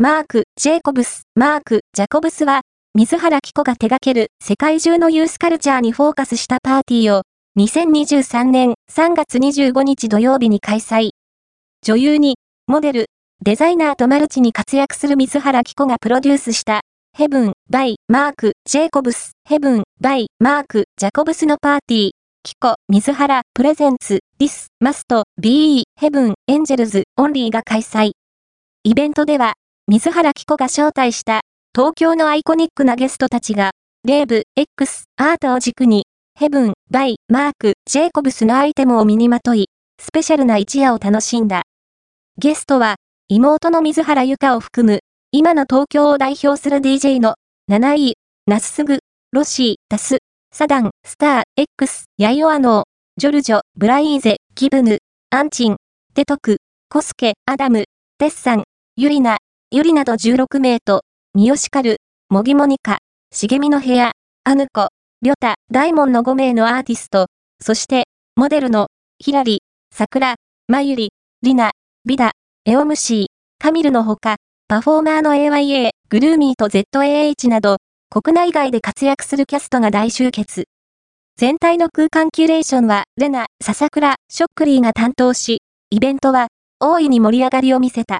マーク、ジェイコブス、マーク、ジャコブスは、水原希子が手掛ける世界中のユースカルチャーにフォーカスしたパーティーを、2023年3月25日土曜日に開催。女優に、モデル、デザイナーとマルチに活躍する水原希子がプロデュースした、ヘブン、バイ、マーク、ジェイコブス、ヘブン、バイ、マーク、ジャコブスのパーティー、キコ、水原、プレゼンツ、ディス、マスト、BE、ヘブン、エンジェルズ、オンリーが開催。イベントでは、水原希子が招待した、東京のアイコニックなゲストたちが、レーブ、X、アートを軸に、ヘブン、バイ、マーク、ジェイコブスのアイテムを身にまとい、スペシャルな一夜を楽しんだ。ゲストは、妹の水原ゆかを含む、今の東京を代表する DJ の、7位、ナススグ、ロシー、タス、サダン、スター、X、ヤイオアノー、ジョルジョ、ブライーゼ、ギブヌ、アンチン、テトク、コスケ、アダム、テッサン、ユリナ、ユリなど16名と、ミヨシカル、モギモニカ、茂みの部屋、アヌコ、リョタ、ダイモンの5名のアーティスト、そして、モデルの、ヒラリ、桜、マユリ、リナ、ビダ、エオムシー、カミルのほか、パフォーマーの AYA、グルーミーと ZAH など、国内外で活躍するキャストが大集結。全体の空間キュレーションは、レナ、笹倉、ショックリーが担当し、イベントは、大いに盛り上がりを見せた。